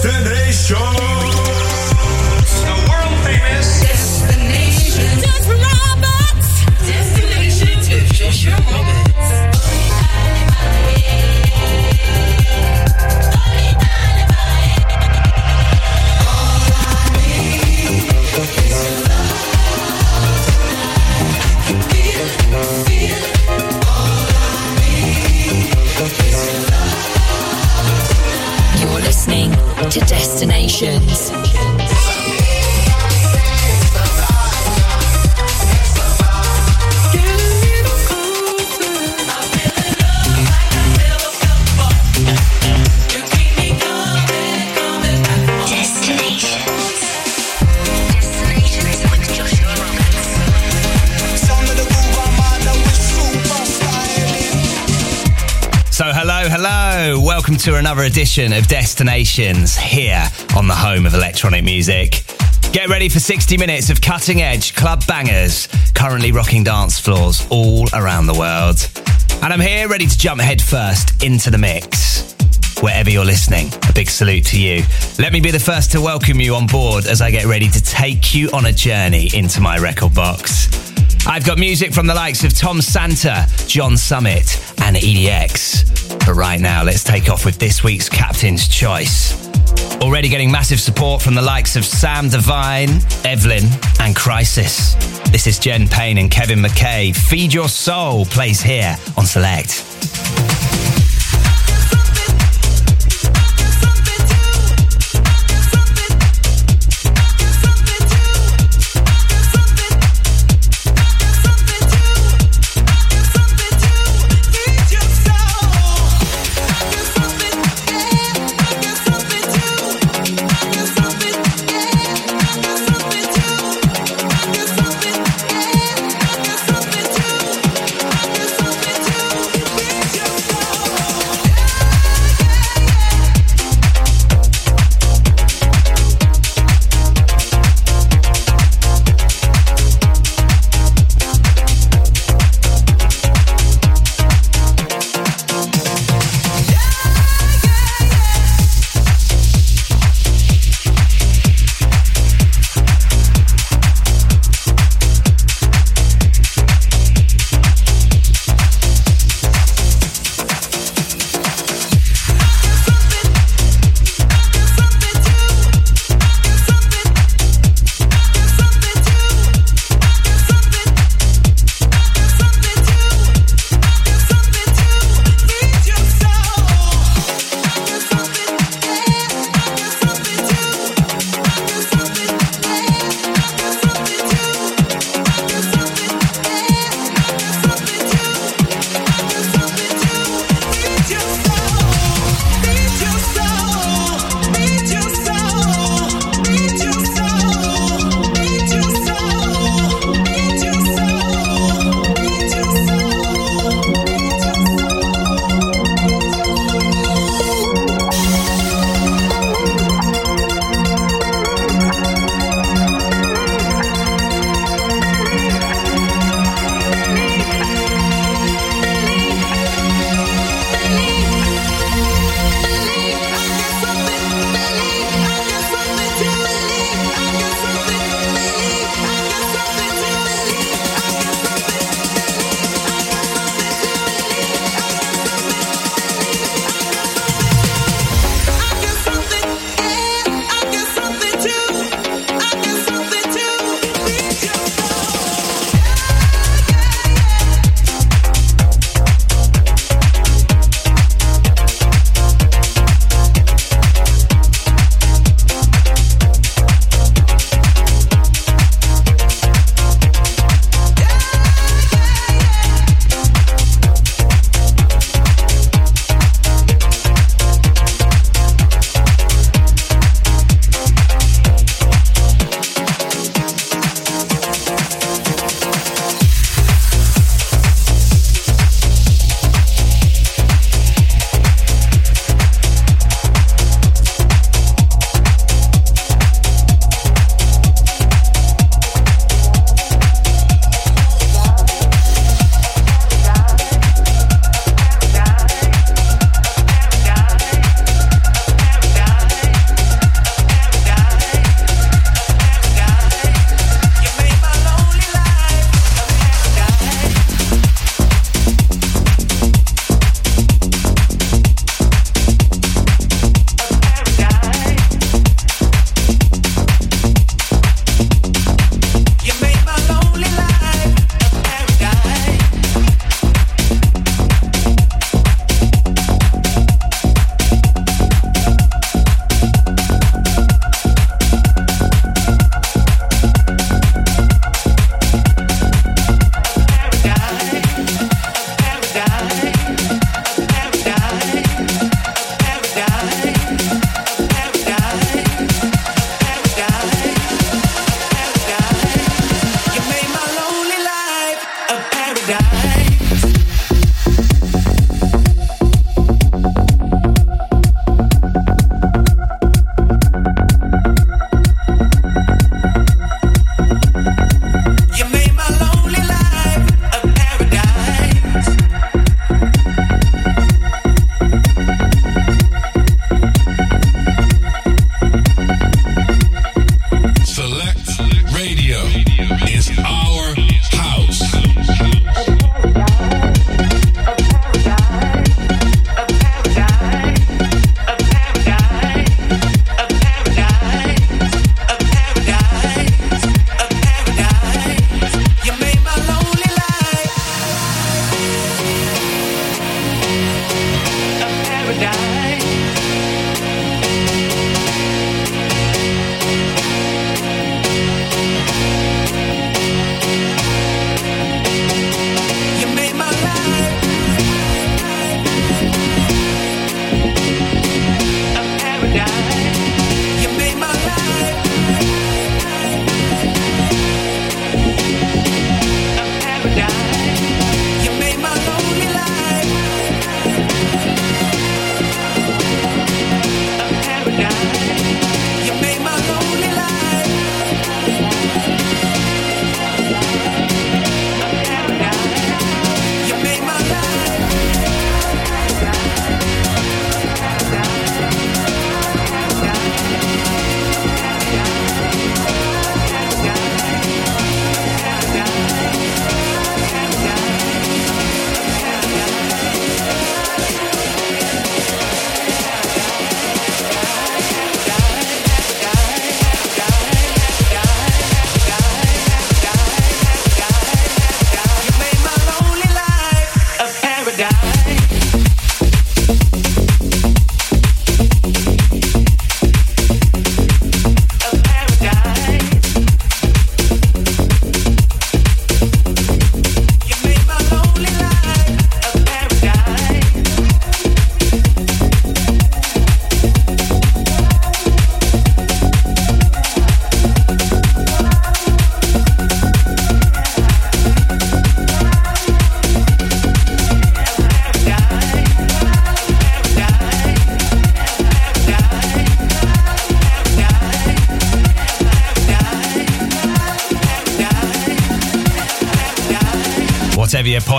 Destination. To another edition of Destinations here on the home of electronic music. Get ready for 60 minutes of cutting edge club bangers, currently rocking dance floors all around the world. And I'm here ready to jump headfirst into the mix. Wherever you're listening, a big salute to you. Let me be the first to welcome you on board as I get ready to take you on a journey into my record box. I've got music from the likes of Tom Santa, John Summit, and EDX. Right now, let's take off with this week's Captain's Choice. Already getting massive support from the likes of Sam Divine, Evelyn, and Crisis. This is Jen Payne and Kevin McKay. Feed Your Soul plays here on Select.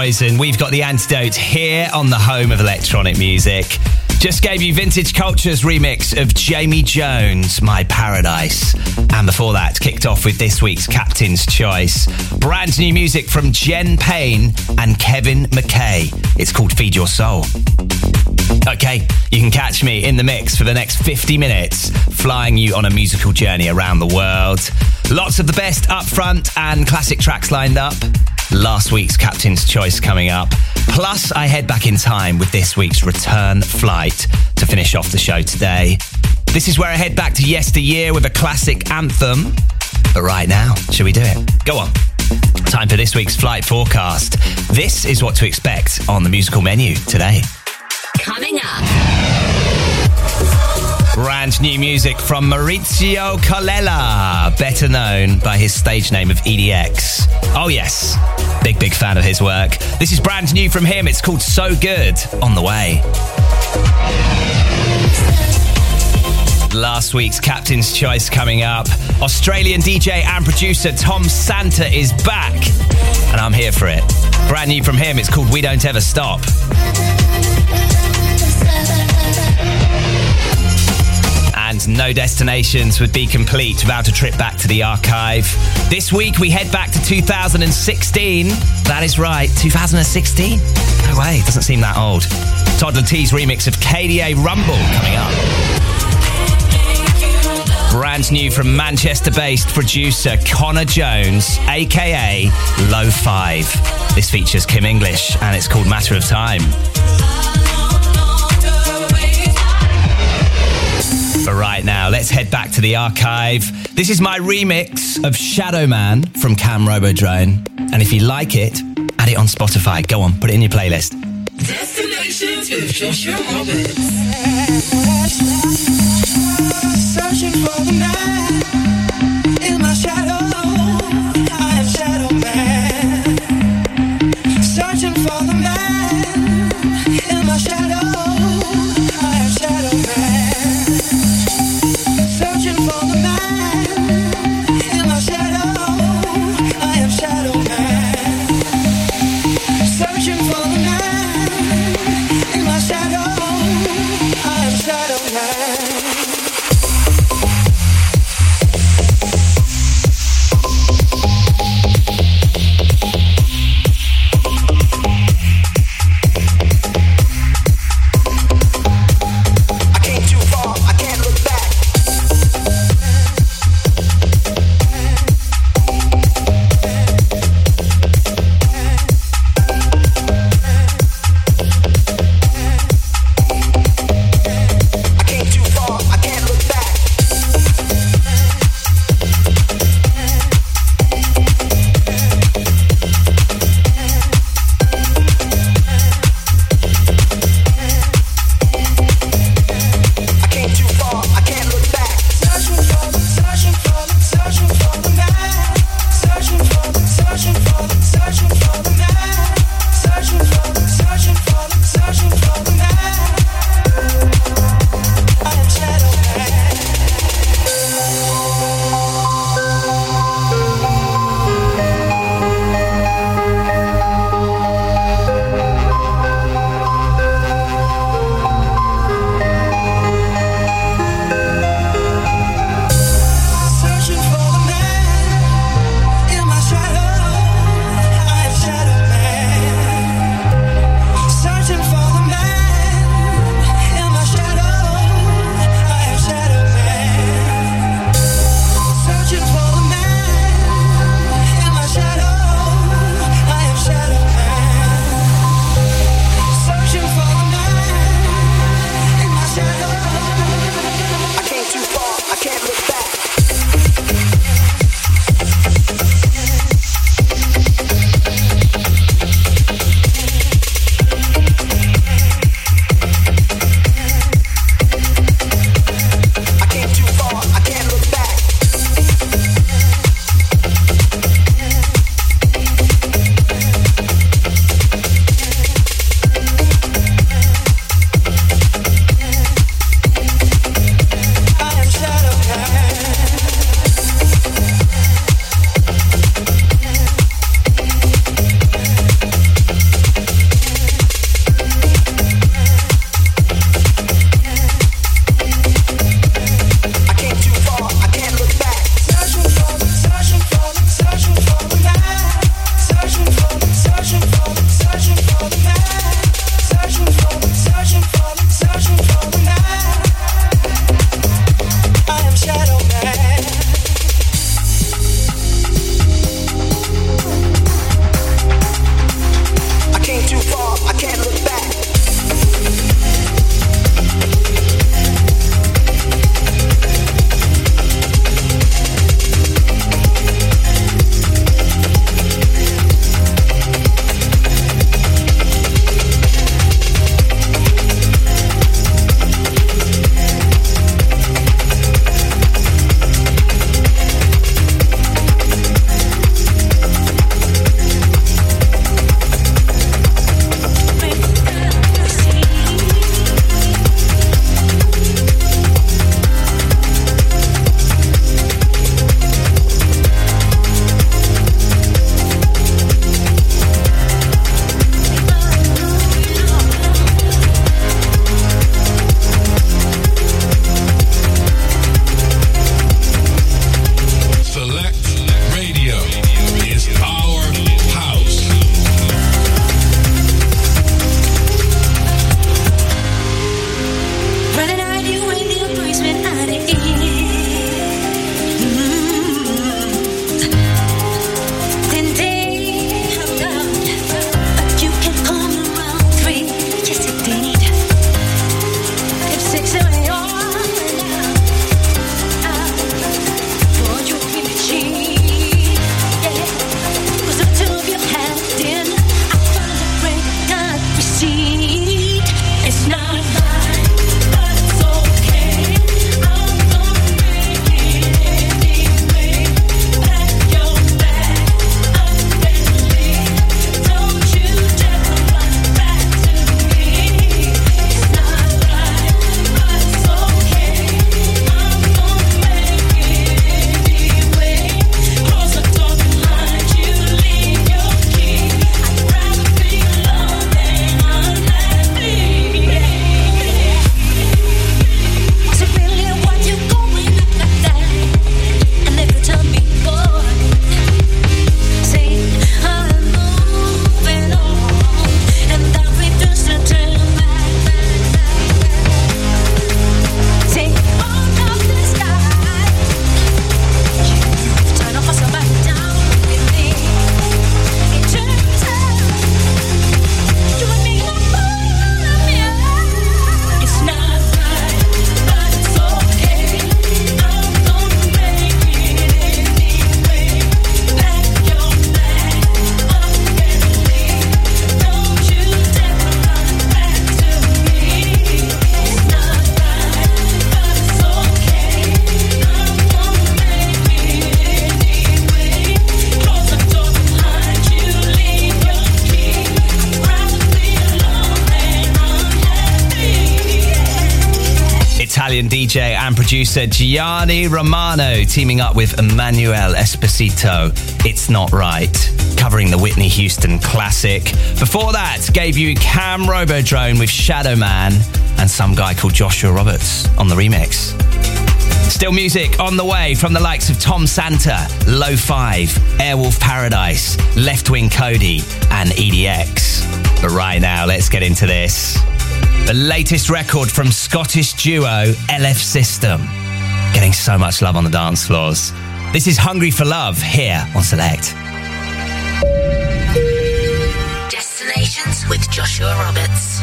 Your poison. We've got the antidote here on the home of electronic music. Just gave you Vintage Culture's remix of Jamie Jones, My Paradise. And before that, kicked off with this week's Captain's Choice. Brand new music from Jen Payne and Kevin McKay. It's called Feed Your Soul. Okay, you can catch me in the mix for the next 50 minutes, flying you on a musical journey around the world. Lots of the best up front and classic tracks lined up. Last week's Captain's Choice coming up. Plus, I head back in time with this week's return flight to finish off the show today. This is where I head back to yesteryear with a classic anthem. But right now, shall we do it? Go on. Time for this week's flight forecast. This is what to expect on the musical menu today. Coming up. Brand new music from Maurizio Colella, better known by his stage name of EDX. Oh, yes, big, big fan of his work. This is brand new from him. It's called So Good on the way. Last week's Captain's Choice coming up. Australian DJ and producer Tom Santa is back, and I'm here for it. Brand new from him. It's called We Don't Ever Stop. And no destinations would be complete without a trip back to the archive. This week we head back to 2016. That is right, 2016. No way, it doesn't seem that old. Toddla T's remix of KDA Rumble coming up. Brand new from Manchester based producer Connor Jones, aka Low Five. This features Kim English and it's called Matter of Time. For right now, let's head back to the archive. This is my remix of Shadow Man from Cam Robodrone. And if you like it, add it on Spotify. Go on, put it in your playlist. Destinations with Joshua Roberts. Searching for the man in my shadow. I am Shadow Man. Searching for producer Gianni Romano teaming up with Emmanuel Esposito. It's Not Right, covering the Whitney Houston classic. Before that, gave you Cam Robodrone with Shadow Man and some guy called Joshua Roberts on the remix. Still music on the way from the likes of Tom Santa, Low Five, Airwolf Paradise, Leftwing Kody, and EDX. But right now, let's get into this. The latest record from Scottish duo LF System. Getting so much love on the dance floors. This is Hungry for Love here on Select. Destinations with Joshua Roberts.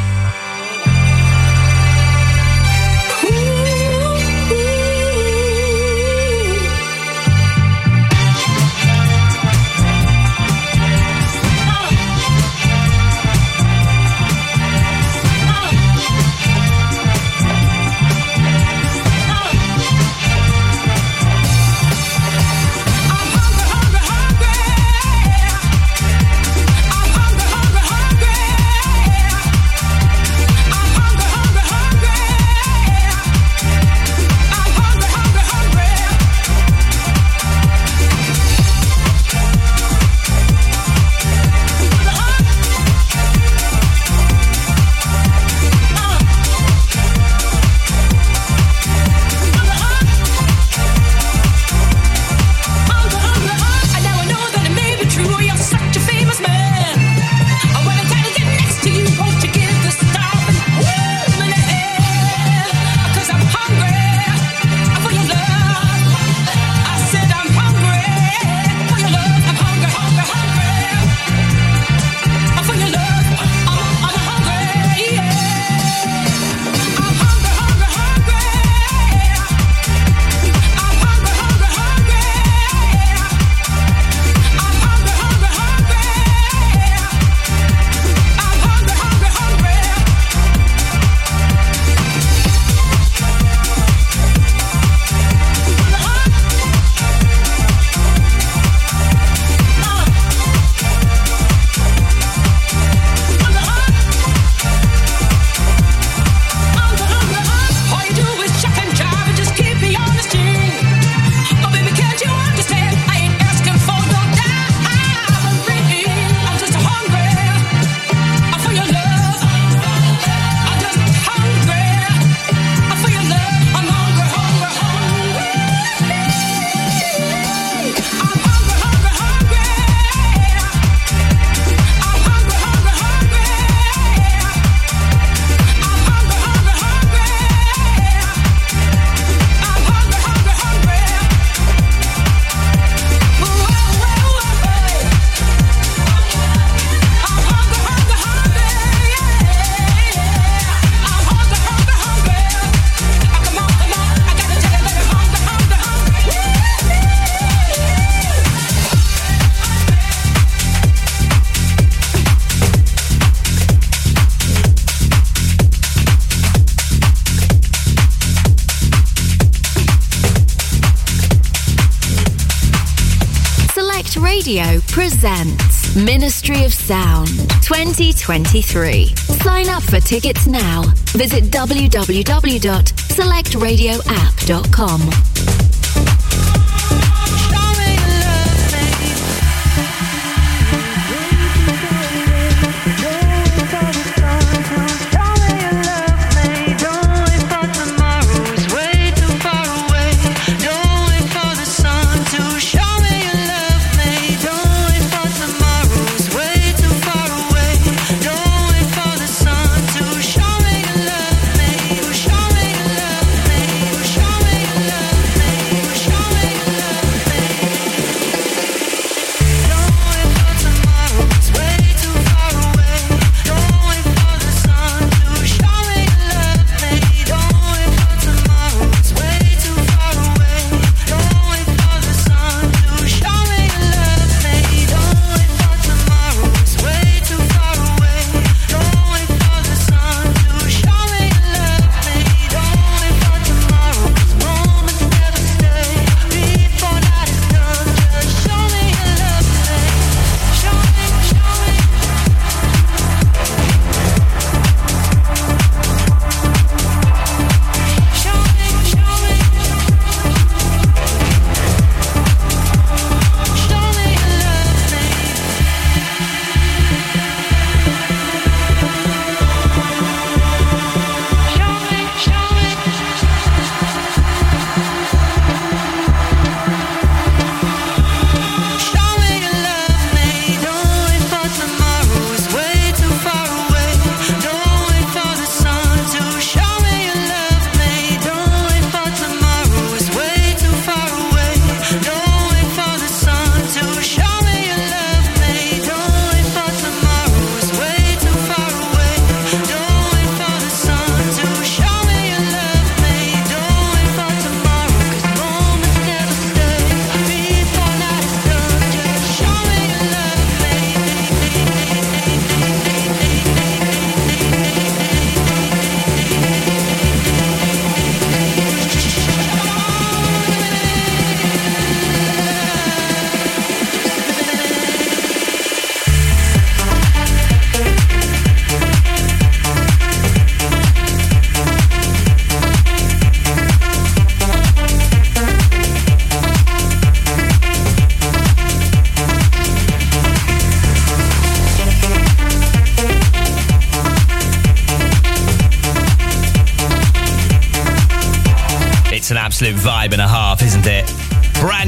Presents Ministry of Sound 2023. Sign up for tickets now. Visit www.selectradioapp.com.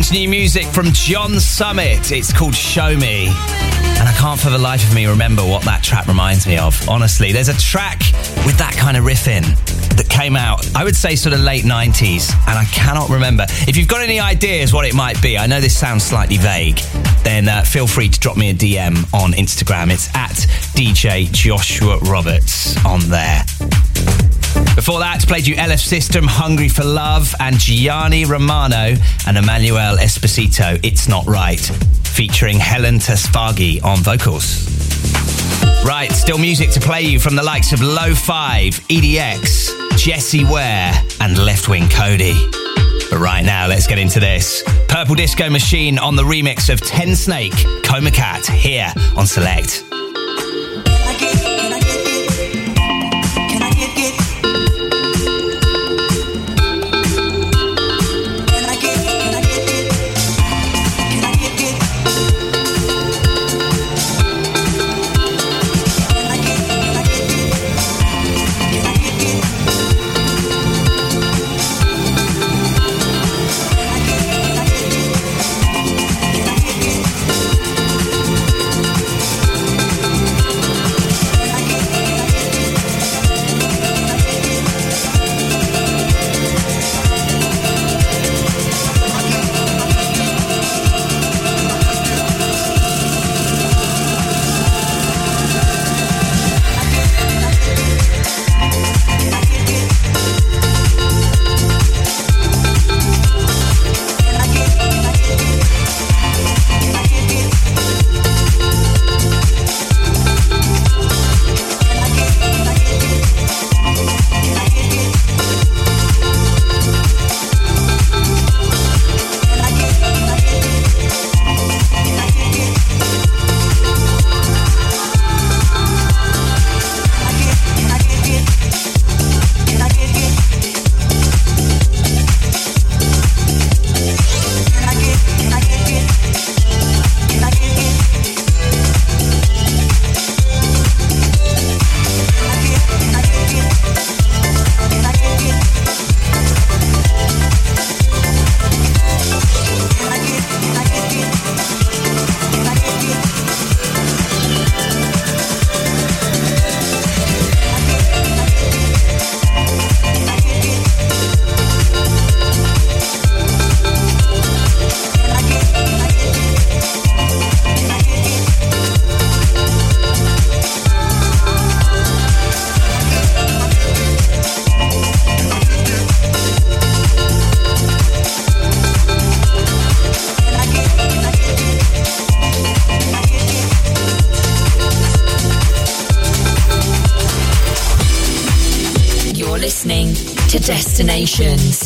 Brand new music from John Summit. It's called Show Me. And I can't for the life of me remember what that track reminds me of. Honestly, there's a track with that kind of riff in that came out, I would say sort of late 90s, and I cannot remember. If you've got any ideas what it might be, I know this sounds slightly vague, then uh, feel free to drop me a DM on Instagram. It's at DJ Joshua Roberts on there. Before that, played you LF System, Hungry for Love, and Gianni Romano and Emmanuel Esposito, It's Not Right, featuring Helen Tesfazghi on vocals. Right, still music to play you from the likes of Low Five, EDX, Jessie Ware, and Leftwing Kody. But right now, let's get into this. Purple Disco Machine on the remix of Tensnake, Coma Cat, here on Select. Nations.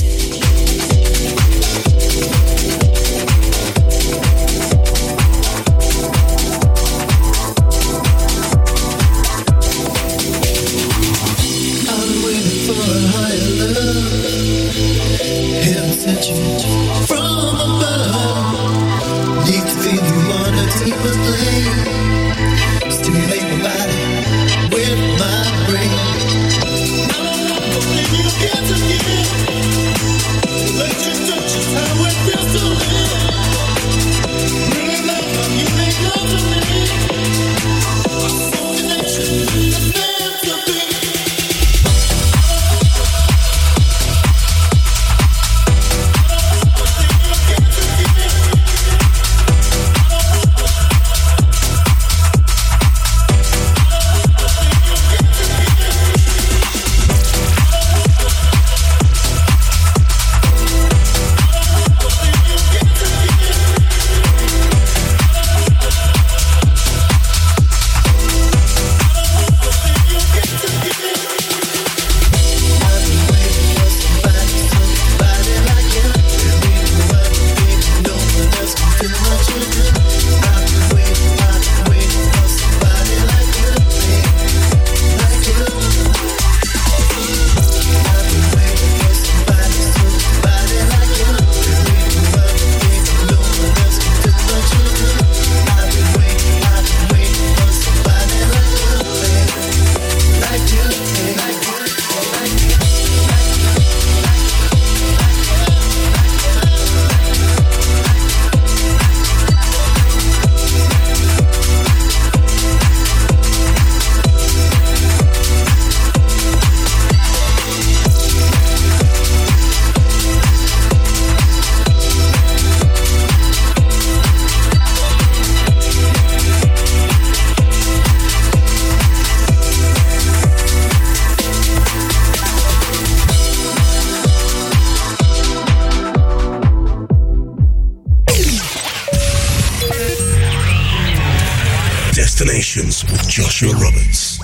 Destinations.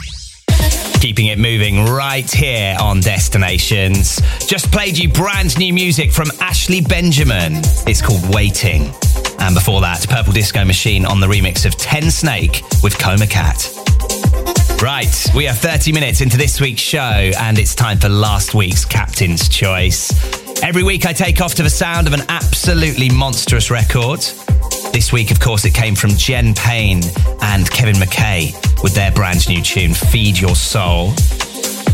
right here on Destinations. Just played you brand new music from Ashley Benjamin. It's called Waiting. And before that, Purple Disco Machine on the remix of Tensnake with Coma Cat. Right, we are 30 minutes into this week's show, and it's time for last week's Captain's Choice. Every week I take off to the sound of an absolutely monstrous record. This week, of course, it came from Jen Payne and Kevin McKay with their brand new tune, Feed Your Soul.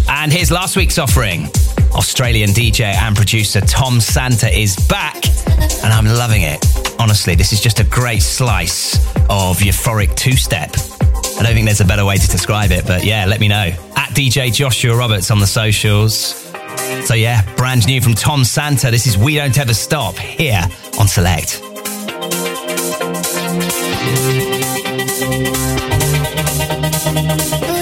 And here's last week's offering. Australian DJ and producer Tom Santa is back, and I'm loving it. Honestly, this is just a great slice of euphoric two step. I don't think there's a better way to describe it, but yeah, let me know. At DJ Joshua Roberts on the socials. So yeah, brand new from Tom Santa. This is We Don't Ever Stop here on Select. Ooh.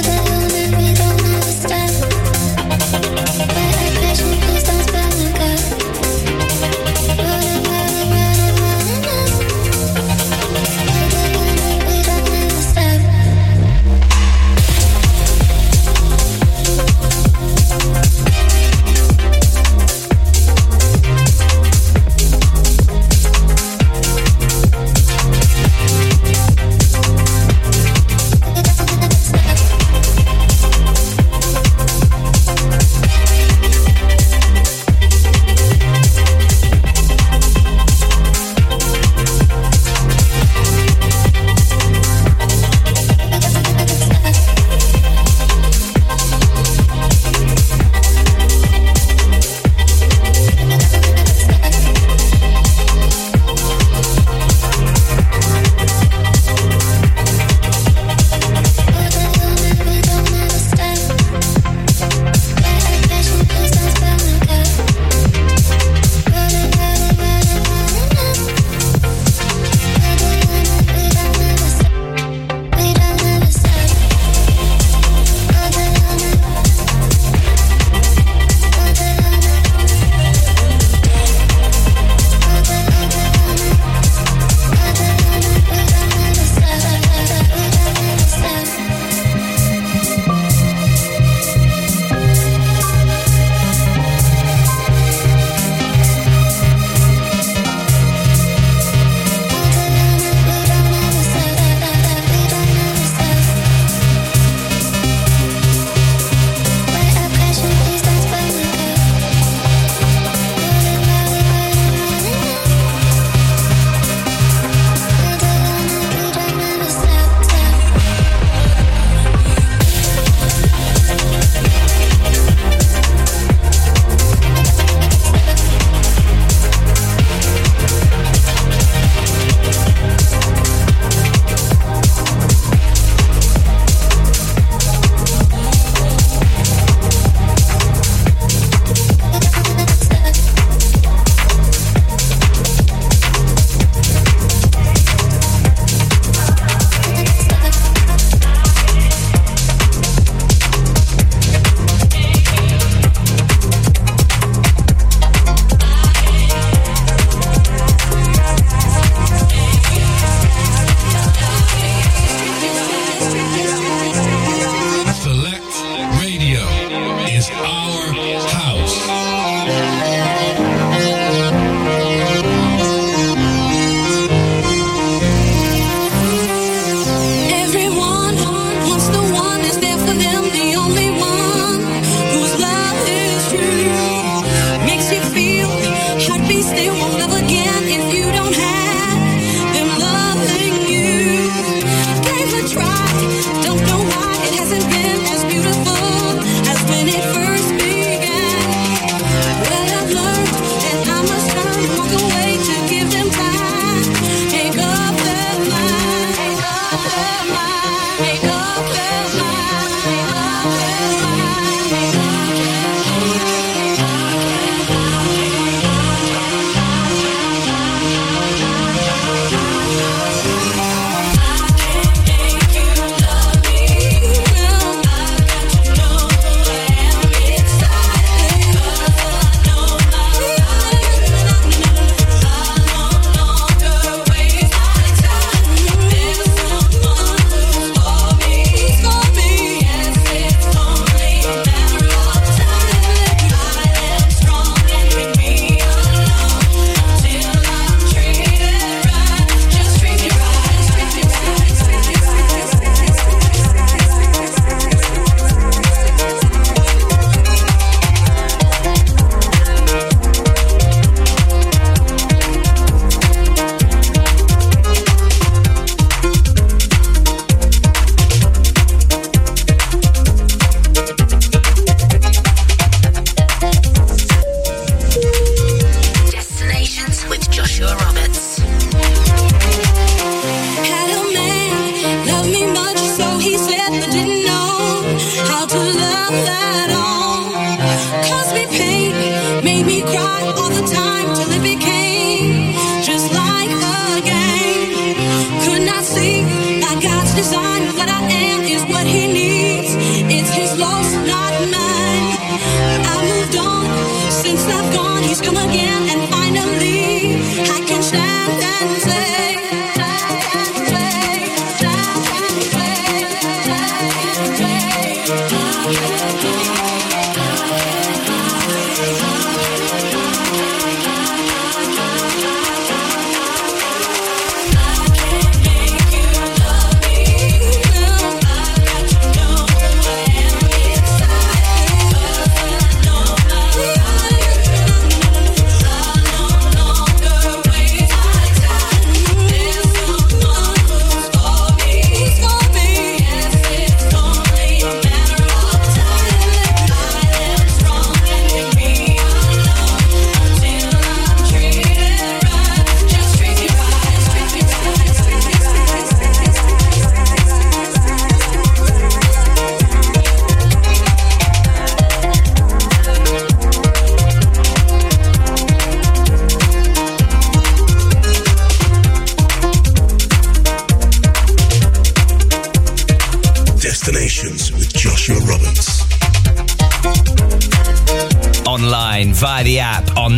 again, and finally I can stand and say.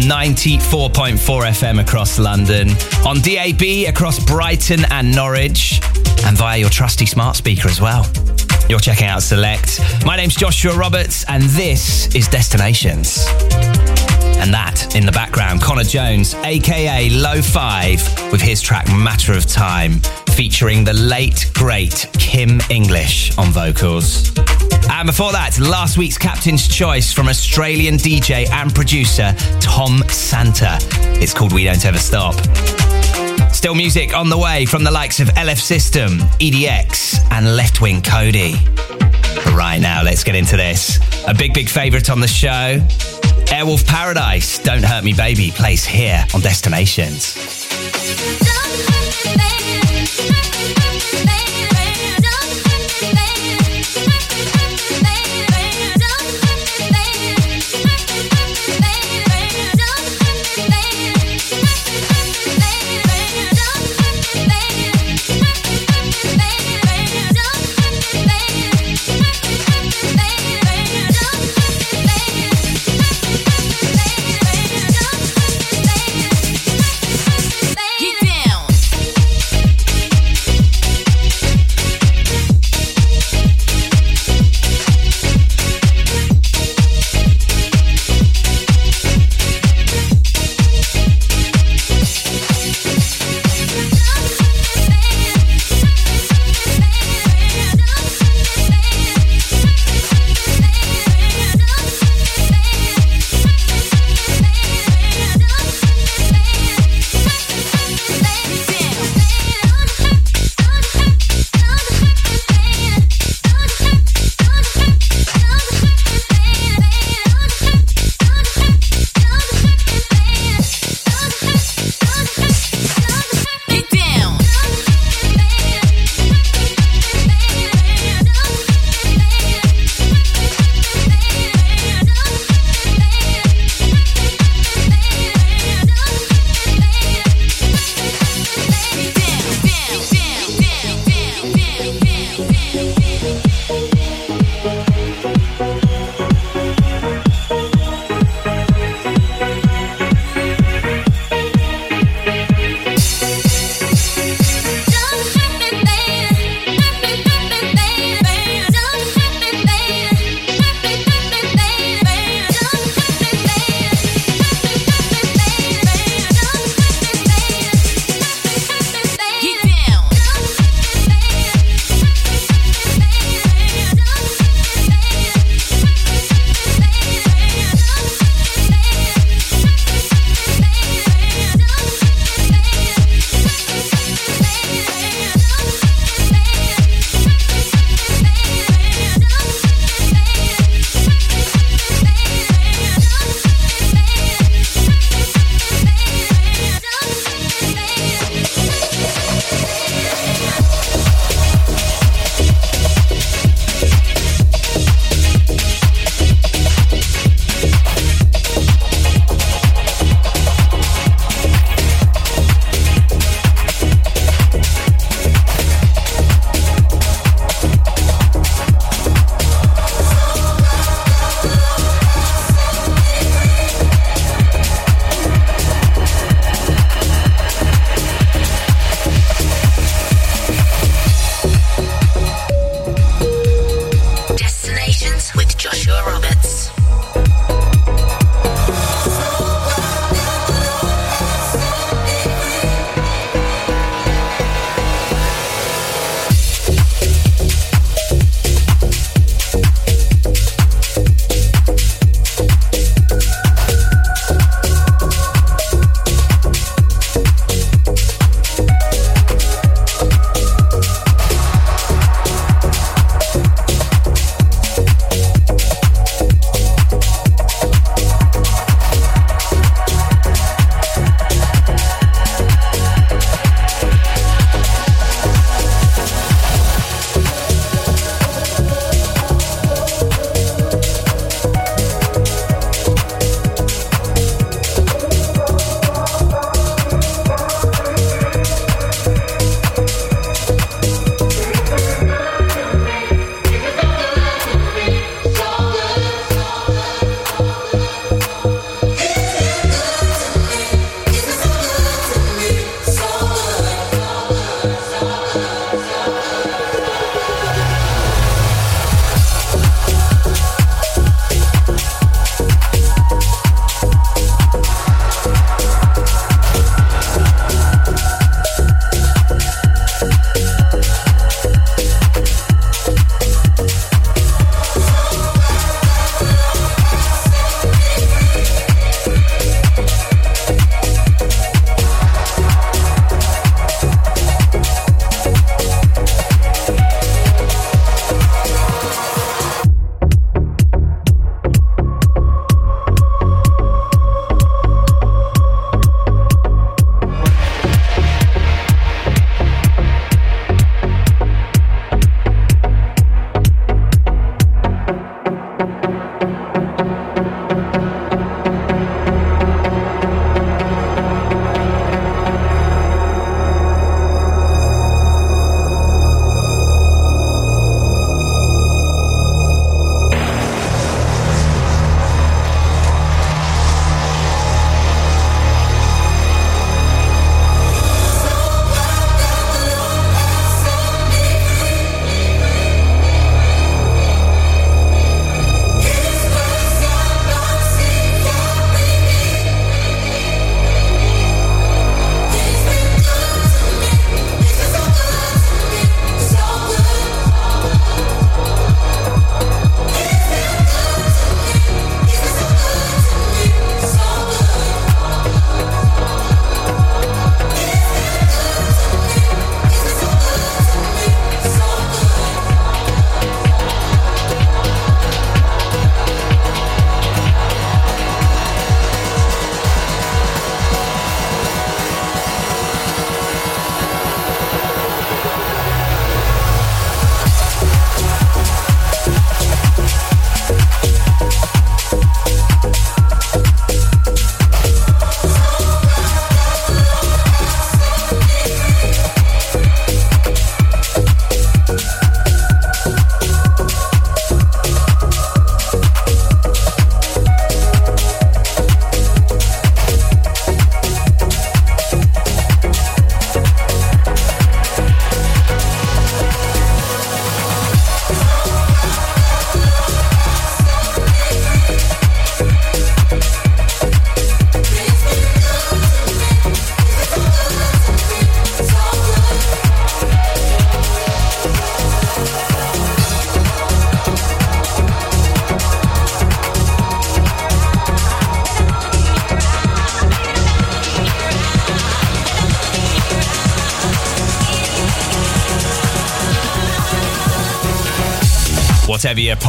94.4 FM across London, on DAB across Brighton and Norwich, and via your trusty smart speaker as well. You're checking out Select. My name's Joshua Roberts, and this is Destinations. And that in the background, Connor Jones, aka Low Five, with his track Matter of Time, featuring the late, great Kim English on vocals. And before that, last week's Captain's Choice from Australian DJ and producer Tom Santa. It's called We Don't Ever Stop. Still music on the way from the likes of LF System, EDX, and Leftwing Kody. But right now, let's get into this. A big, big favourite on the show. Airwolf Paradise, Don't Hurt Me Baby, plays here on Destinations.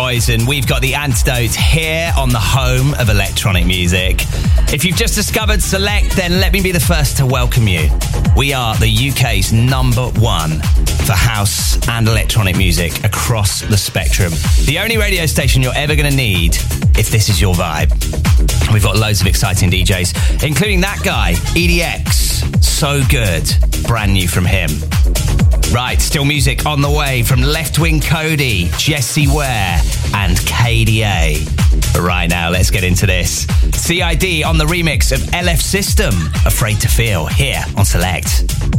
Poison, we've got the antidote here on the home of electronic music. If you've just discovered Select, then let me be the first to welcome you. We are the UK's number one for house and electronic music across the spectrum. The only radio station you're ever going to need if this is your vibe. We've got loads of exciting DJs, including that guy, EDX. So good. Brand new from him. Right, still music on the way from Left Wing Cody, Jessie Ware, and KDA. Right now, let's get into this. CID on the remix of LF System, Afraid to Feel, here on Select.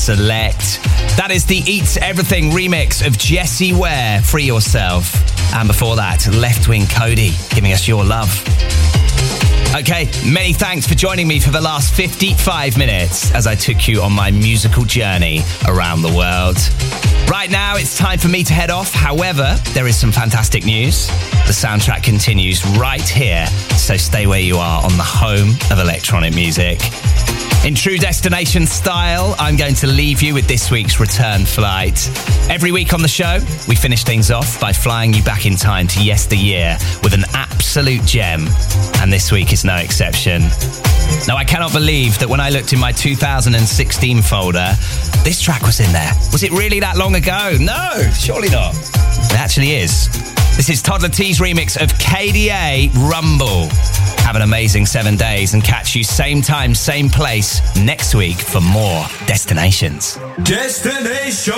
Select. That is the Eats Everything remix of Jessie Ware, Free Yourself. And before that, Leftwing Kody giving us Your Love. Okay, many thanks for joining me for the last 55 minutes as I took you on my musical journey around the world. Right now, it's time for me to head off. However, there is some fantastic news. The soundtrack continues right here, so stay where you are on the home of electronic music. In true destination style, I'm going to leave you with this week's return flight. Every week on the show, we finish things off by flying you back in time to yesteryear with an absolute gem, and this week is no exception. Now, I cannot believe that when I looked in my 2016 folder, this track was in there. Was it really that long ago? No, surely not. It actually is. This is Toddla T's remix of KDA Rumble. Have an amazing seven days and catch you same time, same place next week for more destinations. Destinations.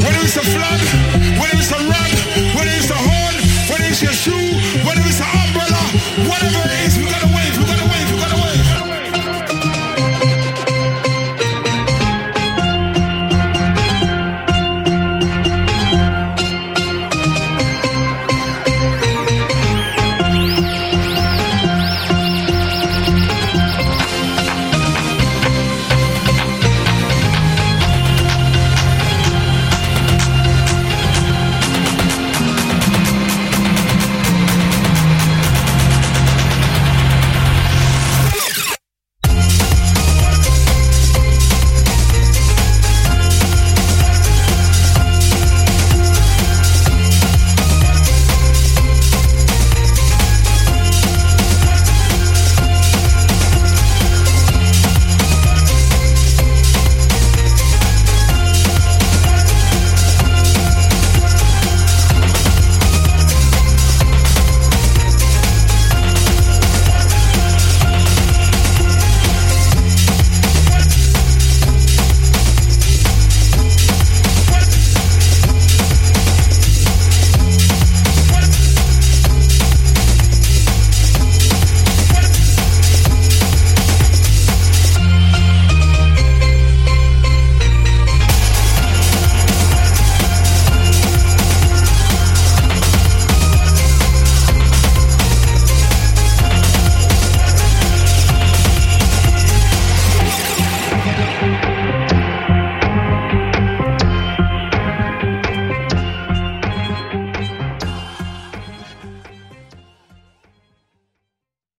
Whether it's a flag, whether it's a rug, whether it's a horn, whether it's your shoe, whether it's a